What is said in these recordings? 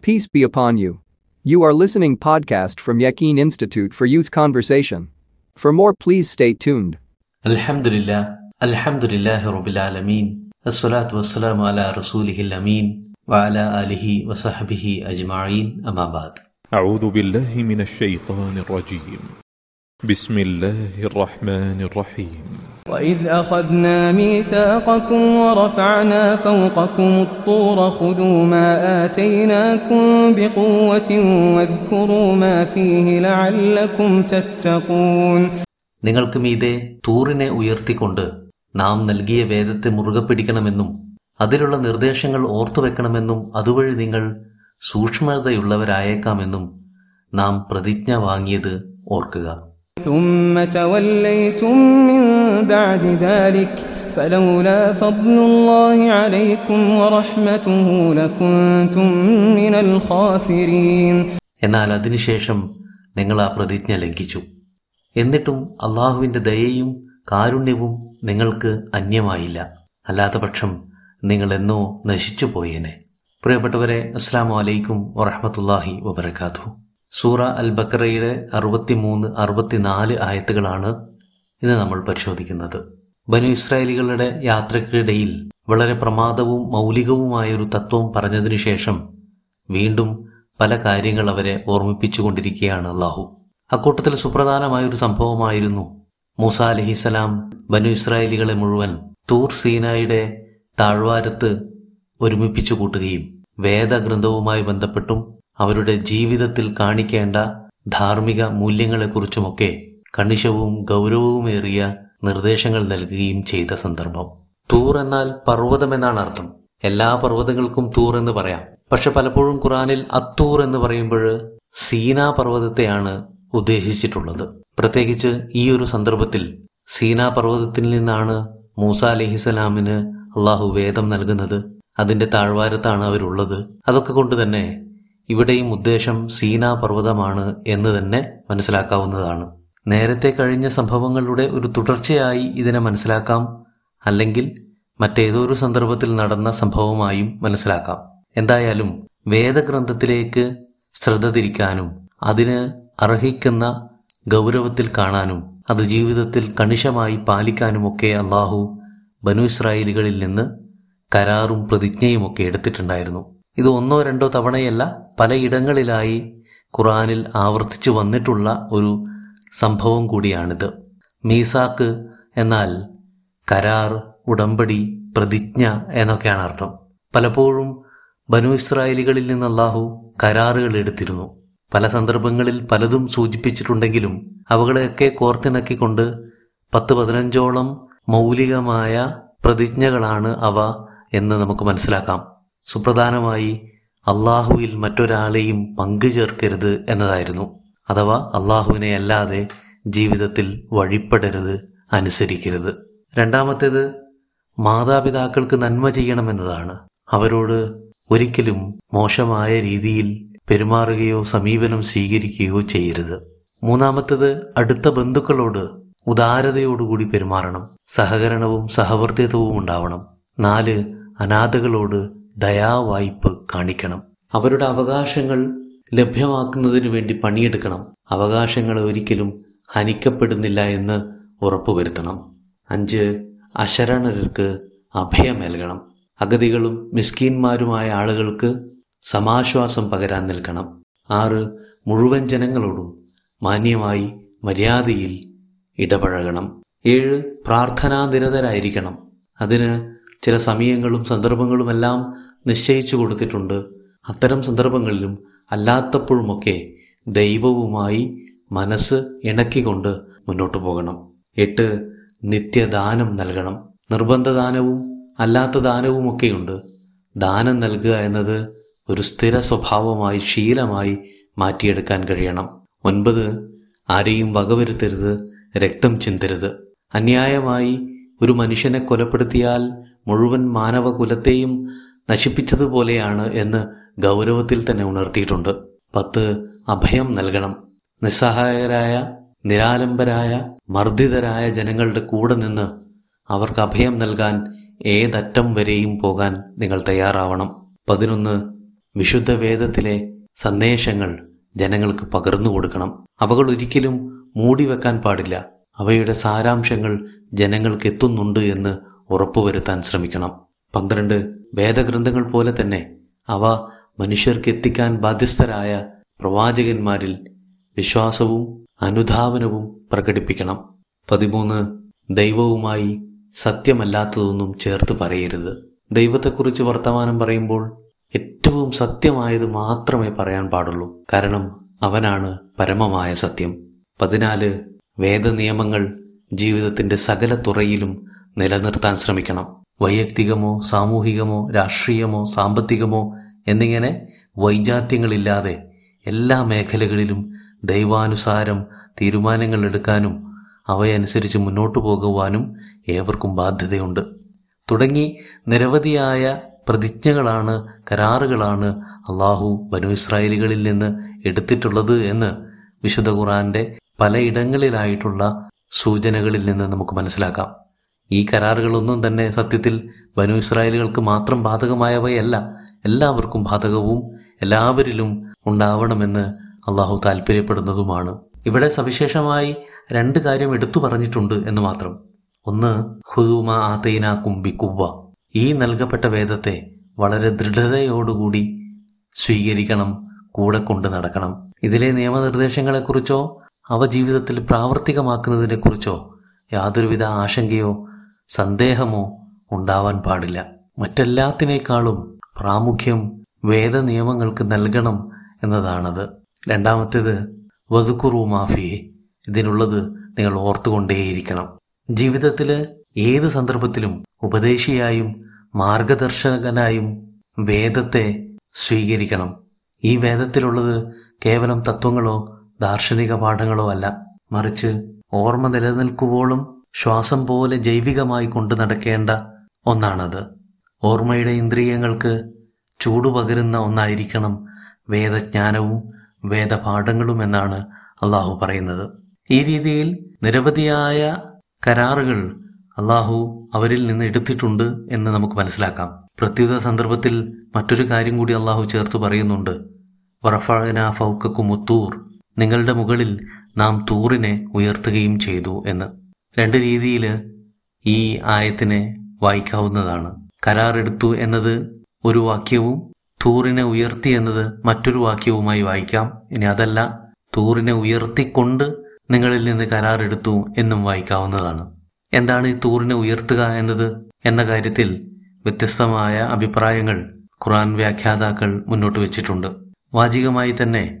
Peace be upon you. You are listening podcast from Yaqeen Institute for Youth Conversation. For more please stay tuned. الحمد لله الحمد لله رب العالمين الصلاة والسلام على رسوله الأمين وعلى آله وصحبه أجمعين أما بعد أعوذ بالله من الشيطان الرجيم بسم الله الرحمن الرحيم وإذ أخذنا ميثاقكم ورفعنا فوقكم الطور خذوا ما آتيناكم بقوة واذكروا ما فيه لعلكم تتقون നിങ്ങൾക്ക് മീതെ തൂറിനെ ഉയർത്തിക്കൊണ്ട് നാം നൽകിയ വേദത്തെ മുറുകെ പിടിക്കണമെന്നും അതിലുള്ള നിർദ്ദേശങ്ങൾ ഓർത്തുവെക്കണമെന്നും അതുവഴി നിങ്ങൾ സൂക്ഷ്മതയുള്ളവരായേക്കാമെന്നും നാം പ്രതിജ്ഞ വാങ്ങിയത് ഓർക്കുക ثم توليتم من بعد ذلك فلولا فضل الله عليكم ورحمته لكنتم من الخاسرين എന്നാൽ അതിനുശേഷം നിങ്ങൾ ആ പ്രതിജ്ഞ ലംഘിച്ചു എന്നിട്ടും അള്ളാഹുവിൻ്റെ ദയയും കാരുണ്യവും നിങ്ങൾക്ക് അന്യമായില്ല അല്ലാത്ത പക്ഷം നിങ്ങൾ എന്നോ നശിച്ചു പോയേനെ പ്രിയപ്പെട്ടവരെ അസ്സാം വലൈക്കും വറഹമത്തല്ലാഹി വബർക്കാത്തു സൂറ അൽ ബക്കറയുടെ അറുപത്തിമൂന്ന് അറുപത്തിനാല് ആയത്തുകളാണ് ഇന്ന് നമ്മൾ പരിശോധിക്കുന്നത്. ബനു ഇസ്രായേലികളുടെ യാത്രക്കിടയിൽ വളരെ പ്രമാദവും മൗലികവുമായൊരു തത്വം പറഞ്ഞതിനു ശേഷം വീണ്ടും പല കാര്യങ്ങൾ അവരെ ഓർമ്മിപ്പിച്ചുകൊണ്ടിരിക്കുകയാണ് അള്ളാഹു അക്കൂട്ടത്തിൽ സുപ്രധാനമായൊരു സംഭവമായിരുന്നു മൂസ അലഹിസലാം ബനു ഇസ്രായേലികളെ മുഴുവൻ തൂർ സീനായുടെ താഴ്വാരത്ത് ഒരുമിപ്പിച്ചു കൂട്ടുകയും വേദഗ്രന്ഥവുമായി ബന്ധപ്പെട്ടും അവരുടെ ജീവിതത്തിൽ കാണിക്കേണ്ട ധാർമ്മിക മൂല്യങ്ങളെക്കുറിച്ചുമൊക്കെ കണിശവും ഗൗരവവുമേറിയ നിർദ്ദേശങ്ങൾ നൽകുകയും ചെയ്ത സന്ദർഭം. തൂർ എന്നാൽ പർവതം എന്നാണ് അർത്ഥം. എല്ലാ പർവതങ്ങൾക്കും തൂർ എന്ന് പറയാം. പക്ഷെ പലപ്പോഴും ഖുറാനിൽ അത്തൂർ എന്ന് പറയുമ്പോൾ സീനാ പർവതത്തെയാണ് ഉദ്ദേശിച്ചിട്ടുള്ളത്. പ്രത്യേകിച്ച് ഈ ഒരു സന്ദർഭത്തിൽ സീനാ പർവതത്തിൽ നിന്നാണ് മൂസ അലഹിസലാമിന് അള്ളാഹു വേദം നൽകുന്നത്. അതിന്റെ താഴ്വാരത്താണ് അവരുള്ളത്. അതൊക്കെ കൊണ്ട് തന്നെ ഇവിടെയും ഉദ്ദേശം സീനാ പർവതമാണ് എന്ന് തന്നെ മനസ്സിലാക്കാവുന്നതാണ്. നേരത്തെ കഴിഞ്ഞ സംഭവങ്ങളുടെ ഒരു തുടർച്ചയായി ഇതിനെ മനസ്സിലാക്കാം അല്ലെങ്കിൽ മറ്റേതോ ഒരു സന്ദർഭത്തിൽ നടന്ന സംഭവമായും മനസ്സിലാക്കാം. എന്തായാലും വേദഗ്രന്ഥത്തിലേക്ക് ശ്രദ്ധ തിരിക്കാനും അതിന് അർഹിക്കുന്ന ഗൗരവത്തിൽ കാണാനും അത് ജീവിതത്തിൽ കണിശമായി പാലിക്കാനുമൊക്കെ അള്ളാഹു ബനു ഇസ്രായേലുകളിൽ നിന്ന് കരാറും പ്രതിജ്ഞയുമൊക്കെ എടുത്തിട്ടുണ്ടായിരുന്നു. ഇത് ഒന്നോ രണ്ടോ തവണയല്ല പലയിടങ്ങളിലായി ഖുറാനിൽ ആവർത്തിച്ചു വന്നിട്ടുള്ള ഒരു സംഭവം കൂടിയാണിത്. മീസാക്ക് എന്നാൽ കരാർ ഉടമ്പടി പ്രതിജ്ഞ എന്നൊക്കെയാണ് അർത്ഥം. പലപ്പോഴും ബനു ഇസ്രായേലികളിൽ നിന്ന് അള്ളാഹു കരാറുകൾ എടുത്തിരുന്നു. പല സന്ദർഭങ്ങളിൽ പലതും സൂചിപ്പിച്ചിട്ടുണ്ടെങ്കിലും അവകളെയൊക്കെ കോർത്തിണക്കിക്കൊണ്ട് പത്ത് പതിനഞ്ചോളം മൗലികമായ പ്രതിജ്ഞകളാണ് അവ എന്ന് നമുക്ക് മനസ്സിലാക്കാം. സുപ്രധാനമായി അള്ളാഹുവിൽ മറ്റൊരാളെയും പങ്കു ചേർക്കരുത് എന്നതായിരുന്നു. അഥവാ അള്ളാഹുവിനെ അല്ലാതെ ജീവിതത്തിൽ വഴിപ്പെടരുത് അനുസരിക്കരുത്. രണ്ടാമത്തേത് മാതാപിതാക്കൾക്ക് നന്മ ചെയ്യണമെന്നതാണ്. അവരോട് ഒരിക്കലും മോശമായ രീതിയിൽ പെരുമാറുകയോ സമീപനം സ്വീകരിക്കുകയോ ചെയ്യരുത്. മൂന്നാമത്തേത് അടുത്ത ബന്ധുക്കളോട് ഉദാരതയോടുകൂടി പെരുമാറണം. സഹകരണവും സഹവർത്തിത്വവും ഉണ്ടാവണം. നാല് അനാഥകളോട് ദയാവായ്പ് കാണിക്കണം. അവരുടെ അവകാശങ്ങൾ ലഭ്യമാക്കുന്നതിന് വേണ്ടി പണിയെടുക്കണം. അവകാശങ്ങൾ ഒരിക്കലും ഹനിക്കപ്പെടുന്നില്ല എന്ന് ഉറപ്പുവരുത്തണം. അഞ്ച് അശരണർക്ക് അഭയം നൽകണം. അഗതികളും മിസ്കീന്മാരുമായ ആളുകൾക്ക് സമാശ്വാസം പകരാൻ നിൽക്കണം. ആറ് മുഴുവൻ ജനങ്ങളോടും മാന്യമായി മര്യാദയിൽ ഇടപഴകണം. ഏഴ് പ്രാർത്ഥനാ നിരതരായിരിക്കണം അതിന് ചില സമയങ്ങളും സന്ദർഭങ്ങളുമെല്ലാം നിശ്ചയിച്ചു കൊടുത്തിട്ടുണ്ട്. അത്തരം സന്ദർഭങ്ങളിലും അല്ലാത്തപ്പോഴുമൊക്കെ ദൈവവുമായി മനസ്സ് ഇണക്കിക്കൊണ്ട് മുന്നോട്ടു പോകണം. എട്ട് നിത്യദാനം നൽകണം. നിർബന്ധദാനവും അല്ലാത്ത ദാനവുമൊക്കെയുണ്ട് ദാനം നൽകുക എന്നത് ഒരു സ്ഥിര സ്വഭാവമായി ശീലമായി മാറ്റിയെടുക്കാൻ കഴിയണം. ഒൻപത് ആരെയും വകവരുത്തരുത് രക്തം ചിന്തരുത്. അന്യായമായി ഒരു മനുഷ്യനെ കൊലപ്പെടുത്തിയാൽ മുഴുവൻ മാനവകുലത്തെയും നശിപ്പിച്ചതുപോലെയാണ് എന്ന് ഗൗരവത്തിൽ തന്നെ ഉണർത്തിയിട്ടുണ്ട്. പത്ത് അഭയം നൽകണം. നിസ്സഹായരായ നിരാലംബരായ മർദ്ദിതരായ ജനങ്ങളുടെ കൂടെ നിന്ന് അവർക്ക് അഭയം നൽകാൻ ഏതറ്റം വരെയും പോകാൻ നിങ്ങൾ തയ്യാറാവണം. പതിനൊന്ന് വിശുദ്ധ വേദത്തിലെ സന്ദേശങ്ങൾ ജനങ്ങൾക്ക് പകർന്നു കൊടുക്കണം. അവകൾ ഒരിക്കലും മൂടിവെക്കാൻ പാടില്ല. അവയുടെ സാരാംശങ്ങൾ ജനങ്ങൾക്ക് എത്തുന്നുണ്ട് എന്ന് ഉറപ്പുവരുത്താൻ ശ്രമിക്കണം. പന്ത്രണ്ട് വേദഗ്രന്ഥങ്ങൾ പോലെ തന്നെ അവ മനുഷ്യർക്ക് എത്തിക്കാൻ ബാധ്യസ്ഥരായ പ്രവാചകന്മാരിൽ വിശ്വാസവും അനുധാവനവും പ്രകടിപ്പിക്കണം. പതിമൂന്ന് ദൈവവുമായി സത്യമല്ലാത്തതൊന്നും ചേർത്ത് പറയരുത്. ദൈവത്തെക്കുറിച്ച് വർത്തമാനം പറയുമ്പോൾ ഏറ്റവും സത്യമായത് മാത്രമേ പറയാൻ പാടുള്ളൂ. കാരണം അവനാണ് പരമമായ സത്യം. പതിനാല് വേദനിയമങ്ങൾ ജീവിതത്തിന്റെ സകല തുറയിലും നിലനിർത്താൻ ശ്രമിക്കണം. വൈയക്തികമോ സാമൂഹികമോ രാഷ്ട്രീയമോ സാമ്പത്തികമോ എന്നിങ്ങനെ വൈജാത്യങ്ങളില്ലാതെ എല്ലാ മേഖലകളിലും ദൈവാനുസാരം തീരുമാനങ്ങൾ എടുക്കാനും അവയനുസരിച്ച് മുന്നോട്ടു പോകുവാനും ഏവർക്കും ബാധ്യതയുണ്ട്. തുടങ്ങി നിരവധിയായ പ്രതിജ്ഞകളാണ് കരാറുകളാണ് അള്ളാഹു ബനു ഇസ്രായേലികളിൽ നിന്ന് എടുത്തിട്ടുള്ളത് എന്ന് വിശുദ്ധ ഖുറാന്റെ പലയിടങ്ങളിലായിട്ടുള്ള സൂചനകളിൽ നിന്ന് നമുക്ക് മനസ്സിലാക്കാം. ഈ കരാറുകളൊന്നും തന്നെ സത്യത്തിൽ ബനു ഇസ്രായേലുകൾക്ക് മാത്രം ബാധകമായവയല്ല. എല്ലാവർക്കും ബാധകവും എല്ലാവരിലും ഉണ്ടാവണമെന്ന് അള്ളാഹു താല്പര്യപ്പെടുന്നതുമാണ് ഇവിടെ സവിശേഷമായി രണ്ട് കാര്യം എടുത്തു പറഞ്ഞിട്ടുണ്ട് എന്ന് മാത്രം. ഒന്ന് ഹുദൂമ ആതൈന കുംബി കുവ്വ ഈ നൽകപ്പെട്ട വേദത്തെ വളരെ ദൃഢതയോടുകൂടി സ്വീകരിക്കണം കൂടെ കൊണ്ട് നടക്കണം. ഇതിലെ നിയമനിർദ്ദേശങ്ങളെക്കുറിച്ചോ അവ ജീവിതത്തിൽ പ്രാവർത്തികമാക്കുന്നതിനെക്കുറിച്ചോ യാതൊരുവിധ ആശങ്കയോ സന്ദേഹമോ ഉണ്ടാവാൻ പാടില്ല. മറ്റെല്ലാത്തിനേക്കാളും പ്രാമുഖ്യം വേദനിയമങ്ങൾക്ക് നൽകണം എന്നതാണത്. രണ്ടാമത്തേത് വതുക്കുറു മാഫിയെ ഇതിനുള്ളത് നിങ്ങൾ ഓർത്തുകൊണ്ടേയിരിക്കണം. ജീവിതത്തിൽ ഏത് സന്ദർഭത്തിലും ഉപദേശിയായും മാർഗദർശകനായും വേദത്തെ സ്വീകരിക്കണം. ഈ വേദത്തിലുള്ളത് കേവലം തത്വങ്ങളോ ദാർശനിക പാഠങ്ങളോ അല്ല. മറിച്ച് ഓർമ്മ നിലനിൽക്കുവോളം ശ്വാസം പോലെ ജൈവികമായി കൊണ്ടു നടക്കേണ്ട ഒന്നാണത്. ഓർമ്മയുടെ ഇന്ദ്രിയങ്ങൾക്ക് ചൂടുപകരുന്ന ഒന്നായിരിക്കണം വേദജ്ഞാനവും വേദപാഠങ്ങളും എന്നാണ് അള്ളാഹു പറയുന്നത്. ഈ രീതിയിൽ നിരവധിയായ കരാറുകൾ അള്ളാഹു അവരിൽ നിന്ന് എടുത്തിട്ടുണ്ട് എന്ന് നമുക്ക് മനസ്സിലാക്കാം. പ്രത്യുത സന്ദർഭത്തിൽ മറ്റൊരു കാര്യം കൂടി അള്ളാഹു ചേർത്ത് പറയുന്നുണ്ട്. വറഫാന ഫൗക്കക്കുമുത്തൂർ. നിങ്ങളുടെ മുകളിൽ നാം തൂറിനെ ഉയർത്തുകയും ചെയ്തു എന്ന്. രണ്ട് രീതിയിൽ ഈ ആയത്തിനെ വായിക്കാവുന്നതാണ്. കരാറെടുത്തു എന്നത് ഒരു വാക്യവും തൂറിനെ ഉയർത്തി എന്നത് മറ്റൊരു വാക്യവുമായി വായിക്കാം. ഇനി അതല്ല തൂറിനെ ഉയർത്തിക്കൊണ്ട് നിങ്ങളിൽ നിന്ന് കരാറെടുത്തു എന്നും വായിക്കാവുന്നതാണ്. എന്താണ് ഈ തൂറിനെ ഉയർത്തുക എന്നത്? എന്ന കാര്യത്തിൽ വ്യത്യസ്തമായ അഭിപ്രായങ്ങൾ ഖുറാൻ വ്യാഖ്യാതാക്കൾ മുന്നോട്ട് വെച്ചിട്ടുണ്ട്. വാചികമായി തന്നെ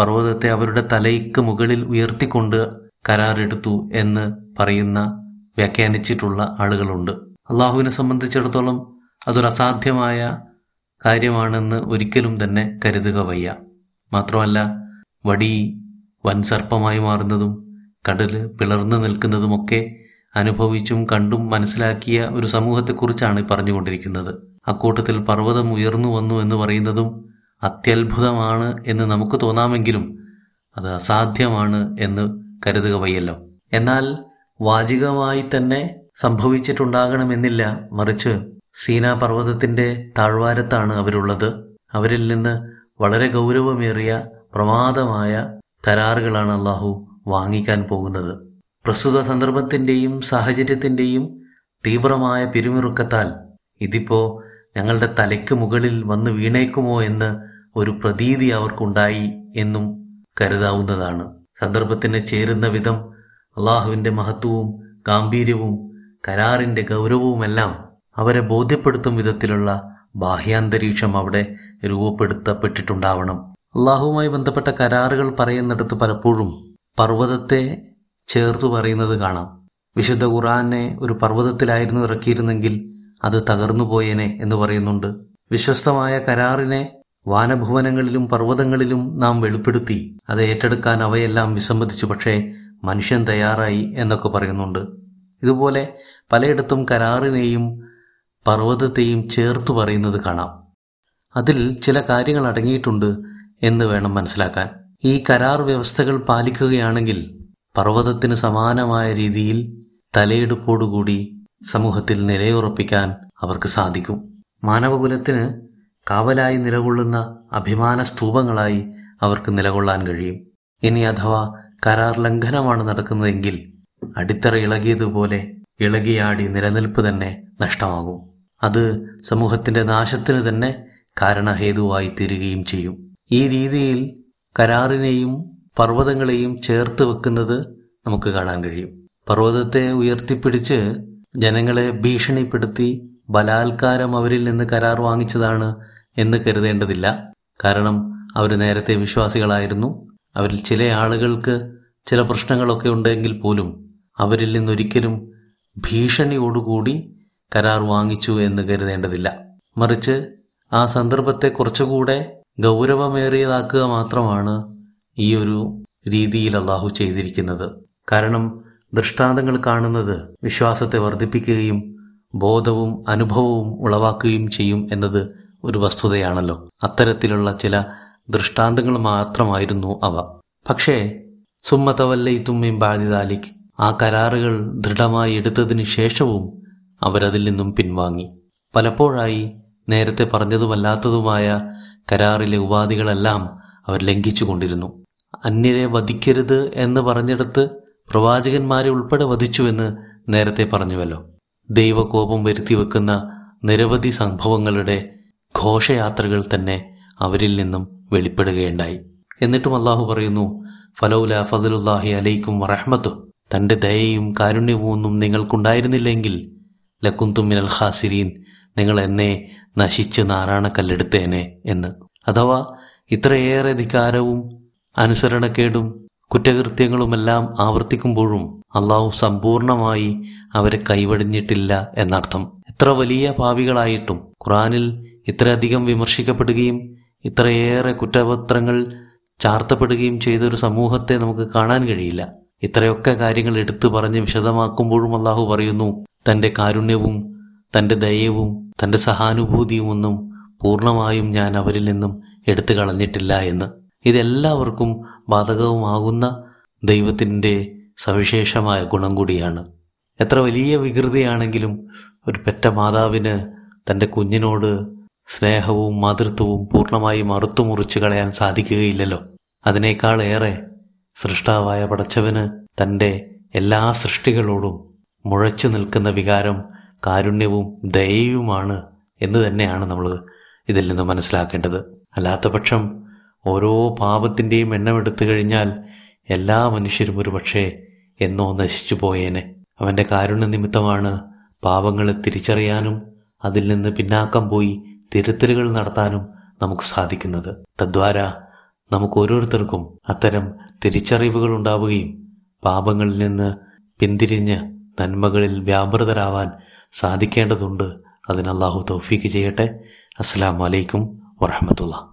പർവതത്തെ അവരുടെ തലയ്ക്ക് മുകളിൽ ഉയർത്തിക്കൊണ്ട് കരാറെടുത്തു എന്ന് പറയുന്ന വ്യാഖ്യാനിച്ചിട്ടുള്ള ആളുകളുണ്ട്. അള്ളാഹുവിനെ സംബന്ധിച്ചിടത്തോളം അതൊരു അസാധ്യമായ കാര്യമാണെന്ന് ഒരിക്കലും തന്നെ കരുതുക വയ്യ. മാത്രമല്ല വടി വൻസർപ്പമായി മാറുന്നതും കടൽ പിളർന്നു നിൽക്കുന്നതുമൊക്കെ അനുഭവിച്ചും കണ്ടും മനസ്സിലാക്കിയ ഒരു സമൂഹത്തെക്കുറിച്ചാണ് പറഞ്ഞുകൊണ്ടിരിക്കുന്നത്. അക്കൂട്ടത്തിൽ പർവതം ഉയർന്നു വന്നു എന്ന് പറയുന്നതും അത്യത്ഭുതമാണ് എന്ന് നമുക്ക് തോന്നാമെങ്കിലും അത് അസാധ്യമാണ് എന്ന് കരുതുക വയ്യല്ലോ എന്നാൽ വാചികമായി തന്നെ സംഭവിച്ചിട്ടുണ്ടാകണമെന്നില്ല. മറിച്ച് സീനാ പർവതത്തിന്റെ താഴ്വാരത്താണ് അവരുള്ളത്. അവരിൽ നിന്ന് വളരെ ഗൗരവമേറിയ പ്രമാദമായ കരാറുകളാണ് അള്ളാഹു വാങ്ങിക്കാൻ പോകുന്നത്. പ്രസ്തുത സന്ദർഭത്തിന്റെയും സാഹചര്യത്തിന്റെയും തീവ്രമായ പിരിമുറുക്കത്താൽ ഇതിപ്പോ ഞങ്ങളുടെ തലയ്ക്ക് മുകളിൽ വന്ന് വീണേക്കുമോ എന്ന് ഒരു പ്രതീതി അവർക്കുണ്ടായി എന്നും കരുതാവുന്നതാണ്. സന്ദർഭത്തിന് ചേരുന്ന വിധം അള്ളാഹുവിന്റെ മഹത്വവും ഗാംഭീര്യവും കരാറിന്റെ ഗൗരവവുമെല്ലാം അവരെ ബോധ്യപ്പെടുത്തും വിധത്തിലുള്ള ബാഹ്യാന്തരീക്ഷം അവിടെ രൂപപ്പെടുത്തപ്പെട്ടിട്ടുണ്ടാവണം. അള്ളാഹുവുമായി ബന്ധപ്പെട്ട കരാറുകൾ പറയുന്നിടത്ത് പലപ്പോഴും പർവതത്തെ ചേർത്തു പറയുന്നത് കാണാം. വിശുദ്ധ ഖുറാനെ ഒരു പർവതത്തിലായിരുന്നു ഇറക്കിയിരുന്നെങ്കിൽ അത് തകർന്നു പോയേനെ എന്ന് പറയുന്നുണ്ട്. വിശ്വസ്തമായ കരാറിനെ വാനഭുവനങ്ങളിലും പർവതങ്ങളിലും നാം വെളിപ്പെടുത്തി. അത് ഏറ്റെടുക്കാൻ അവയെല്ലാം വിസമ്മതിച്ചു. പക്ഷേ മനുഷ്യൻ തയ്യാറായി എന്നൊക്കെ പറയുന്നുണ്ട്. ഇതുപോലെ പലയിടത്തും കരാറിനെയും പർവതത്തെയും ചേർത്തു പറയുന്നത് കാണാം. അതിൽ ചില കാര്യങ്ങൾ അടങ്ങിയിട്ടുണ്ട് എന്ന് വേണം മനസ്സിലാക്കാൻ. ഈ കരാർ വ്യവസ്ഥകൾ പാലിക്കുകയാണെങ്കിൽ പർവതത്തിന് സമാനമായ രീതിയിൽ തലയെടുപ്പോടുകൂടി സമൂഹത്തിൽ നിലയുറപ്പിക്കാൻ അവർക്ക് സാധിക്കും. മാനവകുലത്തിന് കാവലായി നിലകൊള്ളുന്ന അഭിമാന സ്തൂപങ്ങളായി അവർക്ക് നിലകൊള്ളാൻ കഴിയും. ഇനി അഥവാ കരാർ ലംഘനമാണ് നടക്കുന്നതെങ്കിൽ അടിത്തറ ഇളകിയതുപോലെ ഇളകിയാടി നിലനിൽപ്പ് തന്നെ നഷ്ടമാകും. അത് സമൂഹത്തിന്റെ നാശത്തിന് തന്നെ കാരണഹേതുവായി തീരുകയും ചെയ്യും. ഈ രീതിയിൽ കരാറിനെയും പർവതങ്ങളെയും ചേർത്ത് വെക്കുന്നത് നമുക്ക് കാണാൻ കഴിയും. പർവതത്തെ ഉയർത്തിപ്പിടിച്ച് ജനങ്ങളെ ഭീഷണിപ്പെടുത്തി ബലാത്കാരം അവരിൽ നിന്ന് കരാർ വാങ്ങിച്ചതാണ് എന്ന് കരുതേണ്ടതില്ല. കാരണം അവർ നേരത്തെ വിശ്വാസികളായിരുന്നു. അവരിൽ ചില ആളുകൾക്ക് ചില പ്രശ്നങ്ങളൊക്കെ ഉണ്ടെങ്കിൽ പോലും അവരിൽ നിന്നൊരിക്കലും ഭീഷണിയോടുകൂടി കരാർ വാങ്ങിച്ചു എന്ന് കരുതേണ്ടതില്ല. മറിച്ച് ആ സന്ദർഭത്തെ കുറച്ചുകൂടെ ഗൗരവമേറിയതാക്കുക മാത്രമാണ് ഈ ഒരു രീതിയിൽ അള്ളാഹു ചെയ്തിരിക്കുന്നത്. കാരണം ദൃഷ്ടാന്തങ്ങൾ കാണുന്നത് വിശ്വാസത്തെ വർദ്ധിപ്പിക്കുകയും ബോധവും അനുഭവവും ഉളവാക്കുകയും ചെയ്യും എന്നത് ഒരു വസ്തുതയാണല്ലോ. അത്തരത്തിലുള്ള ചില ദൃഷ്ടാന്തങ്ങൾ മാത്രമായിരുന്നു അവ. പക്ഷേ സുമ്മതവല്ലയിത്തും ബാധിതാലിക് ആ കരാറുകൾ ദൃഢമായി എടുത്തതിന് ശേഷവും അവരതിൽ നിന്നും പിൻവാങ്ങി. പലപ്പോഴായി നേരത്തെ പറഞ്ഞതുമല്ലാത്തതുമായ കരാറിലെ ഉപാധികളെല്ലാം അവർ ലംഘിച്ചു കൊണ്ടിരുന്നു. അന്യരെ വധിക്കരുത് എന്ന് പറഞ്ഞെടുത്ത് പ്രവാചകന്മാരെ ഉൾപ്പെടെ വധിച്ചുവെന്ന് നേരത്തെ പറഞ്ഞുവല്ലോ. ദൈവകോപം വരുത്തി വെക്കുന്ന നിരവധി സംഭവങ്ങളുടെ ഘോഷയാത്രകൾ തന്നെ അവരിൽ നിന്നും വെളിപ്പെടുകയുണ്ടായി. എന്നിട്ടും അള്ളാഹു പറയുന്നു ഫലൗല ഫസലുല്ലാഹി അലൈക്കും വറഹ്മത്തു. തന്റെ ദയയും കാരുണ്യവും ഒന്നും നിങ്ങൾക്കുണ്ടായിരുന്നില്ലെങ്കിൽ ലക്കുന്തും മിനൽ ഖാസിരീൻ നിങ്ങൾ എന്നെ നശിച്ച് നാരായണക്കല്ലെടുത്തേനെ എന്ന്. അഥവാ ഇത്രയേറെ ധികാരവും അനുസരണക്കേടും കുറ്റകൃത്യങ്ങളുമെല്ലാം ആവർത്തിക്കുമ്പോഴും അള്ളാഹു സമ്പൂർണമായി അവരെ കൈവടിഞ്ഞിട്ടില്ല എന്നർത്ഥം. എത്ര വലിയ പാവികളായിട്ടും ഖുറാനിൽ ഇത്രയധികം വിമർശിക്കപ്പെടുകയും ഇത്രയേറെ കുറ്റപത്രങ്ങൾ ചാർത്തപ്പെടുകയും ചെയ്തൊരു സമൂഹത്തെ നമുക്ക് കാണാൻ കഴിയില്ല. ഇത്രയൊക്കെ കാര്യങ്ങൾ എടുത്തു പറഞ്ഞ് വിശദമാക്കുമ്പോഴും അള്ളാഹു പറയുന്നു തന്റെ കാരുണ്യവും തന്റെ ദയവും തന്റെ സഹാനുഭൂതിയും ഒന്നും പൂർണമായും ഞാൻ അവരിൽ നിന്നും എടുത്തു കളഞ്ഞിട്ടില്ല എന്ന്. ഇതെല്ലാവർക്കും ബാധകവുമാകുന്ന ദൈവത്തിന്റെ സവിശേഷമായ ഗുണം കൂടിയാണ്. എത്ര വലിയ വികൃതിയാണെങ്കിലും ഒരു പെറ്റ മാതാവിന് തന്റെ കുഞ്ഞിനോട് സ്നേഹവും മാതൃത്വവും പൂർണമായി മറുത്തു മുറിച്ചു കളയാൻ സാധിക്കുകയില്ലല്ലോ. അതിനേക്കാൾ ഏറെ സൃഷ്ടാവായ പടച്ചവന് തന്റെ എല്ലാ സൃഷ്ടികളോടും മുഴച്ചു നിൽക്കുന്ന വികാരം കാരുണ്യവും ദയയുമാണ് എന്ന് തന്നെയാണ് നമ്മൾ ഇതിൽ നിന്ന് മനസ്സിലാക്കേണ്ടത്. അല്ലാത്ത പക്ഷം ഓരോ പാപത്തിന്റെയും എണ്ണമെടുത്തു കഴിഞ്ഞാൽ എല്ലാ മനുഷ്യരും ഒരു പക്ഷേ എന്നോ നശിച്ചു പോയേനെ. അവന്റെ കാരുണ്യ നിമിത്തമാണ് പാപങ്ങളെ തിരിച്ചറിയാനും അതിൽ നിന്ന് പിന്നാക്കം പോയി തിരുത്തലുകൾ നടത്താനും നമുക്ക് സാധിക്കുന്നത്. തദ്വാര നമുക്ക് ഓരോരുത്തർക്കും അത്തരം തിരിച്ചറിവുകൾ ഉണ്ടാവുകയും പാപങ്ങളിൽ നിന്ന് പിന്തിരിഞ്ഞ് നന്മകളിൽ വ്യാപൃതരാവാൻ സാധിക്കേണ്ടതുണ്ട്. അതിന് അള്ളാഹു തൗഫീക്ക് ചെയ്യട്ടെ. അസ്സാം വലൈക്കും വറഹമത്തുള്ള